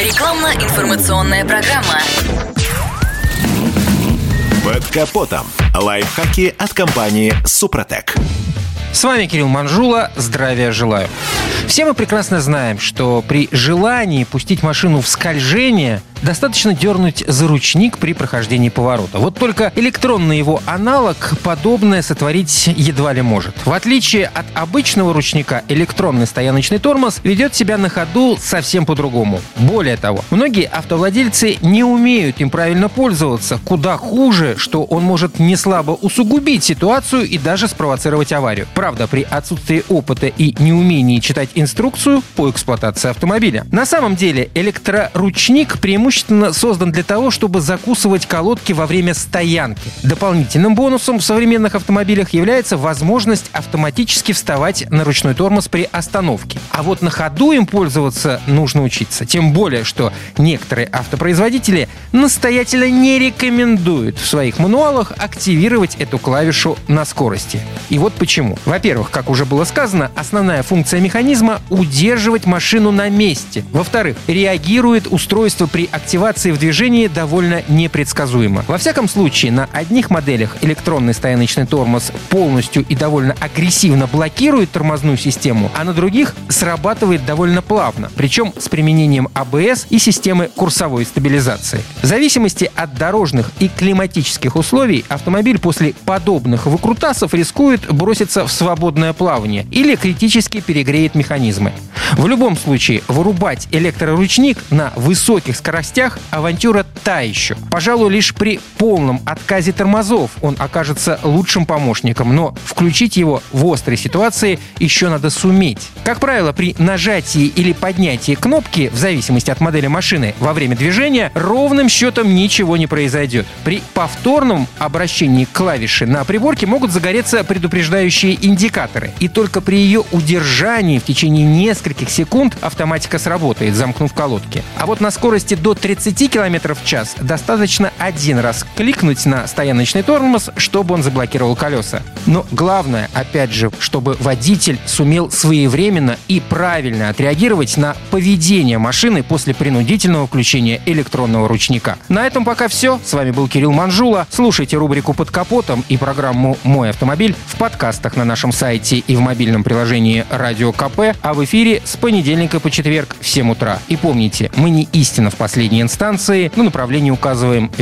Рекламно-информационная программа. Под капотом. Лайфхаки от компании «Супротек». С вами Кирилл Манжула. Здравия желаю. Все мы прекрасно знаем, что при желании пустить машину в скольжение достаточно дернуть за ручник при прохождении поворота. Вот только электронный его аналог подобное сотворить едва ли может. В отличие от обычного ручника, электронный стояночный тормоз ведет себя на ходу совсем по-другому. Более того, многие автовладельцы не умеют им правильно пользоваться. Куда хуже, что он может не слабо усугубить ситуацию и даже спровоцировать аварию. Правда, при отсутствии опыта и неумении читать инструкцию по эксплуатации автомобиля. На самом деле электроручник преимущественно создан для того, чтобы закусывать колодки во время стоянки. Дополнительным бонусом в современных автомобилях является возможность автоматически вставать на ручной тормоз при остановке. А вот на ходу им пользоваться нужно учиться. Тем более, что некоторые автопроизводители настоятельно не рекомендуют в своих мануалах активировать эту клавишу на скорости. И вот почему. Во-первых, как уже было сказано, основная функция механизма — удерживать машину на месте. Во-вторых, реагирует устройство при активации в движении довольно непредсказуемо. Во всяком случае, на одних моделях электронный стояночный тормоз полностью и довольно агрессивно блокирует тормозную систему, а на других срабатывает довольно плавно, причем с применением АБС и системы курсовой стабилизации. В зависимости от дорожных и климатических условий автомобиль после подобных выкрутасов рискует броситься в свободное плавание или критически перегреет механизмы. В любом случае, вырубать электроручник на высоких скоростях – авантюра та еще. Пожалуй, лишь при полном отказе тормозов он окажется лучшим помощником, но включить его в острой ситуации еще надо суметь. Как правило, при нажатии или поднятии кнопки, в зависимости от модели машины, во время движения, ровным счетом ничего не произойдет. При повторном обращении клавиши на приборке могут загореться предупреждающие индикаторы. И только при ее удержании в течение нескольких секунд автоматика сработает, замкнув колодки. А вот на скорости до 30 км в час достаточно один раз кликнуть на стояночный тормоз, чтобы он заблокировал колеса. Но главное, опять же, чтобы водитель сумел своевременно и правильно отреагировать на поведение машины после принудительного включения электронного ручника. На этом пока все. С вами был Кирилл Манжула. Слушайте рубрику «Под капотом» и программу «Мой автомобиль» в подкастах на нашем сайте и в мобильном приложении «Радио КП», а в эфире с понедельника по четверг в 7 утра. И помните, мы не истина в последней инстанции, но направление указываем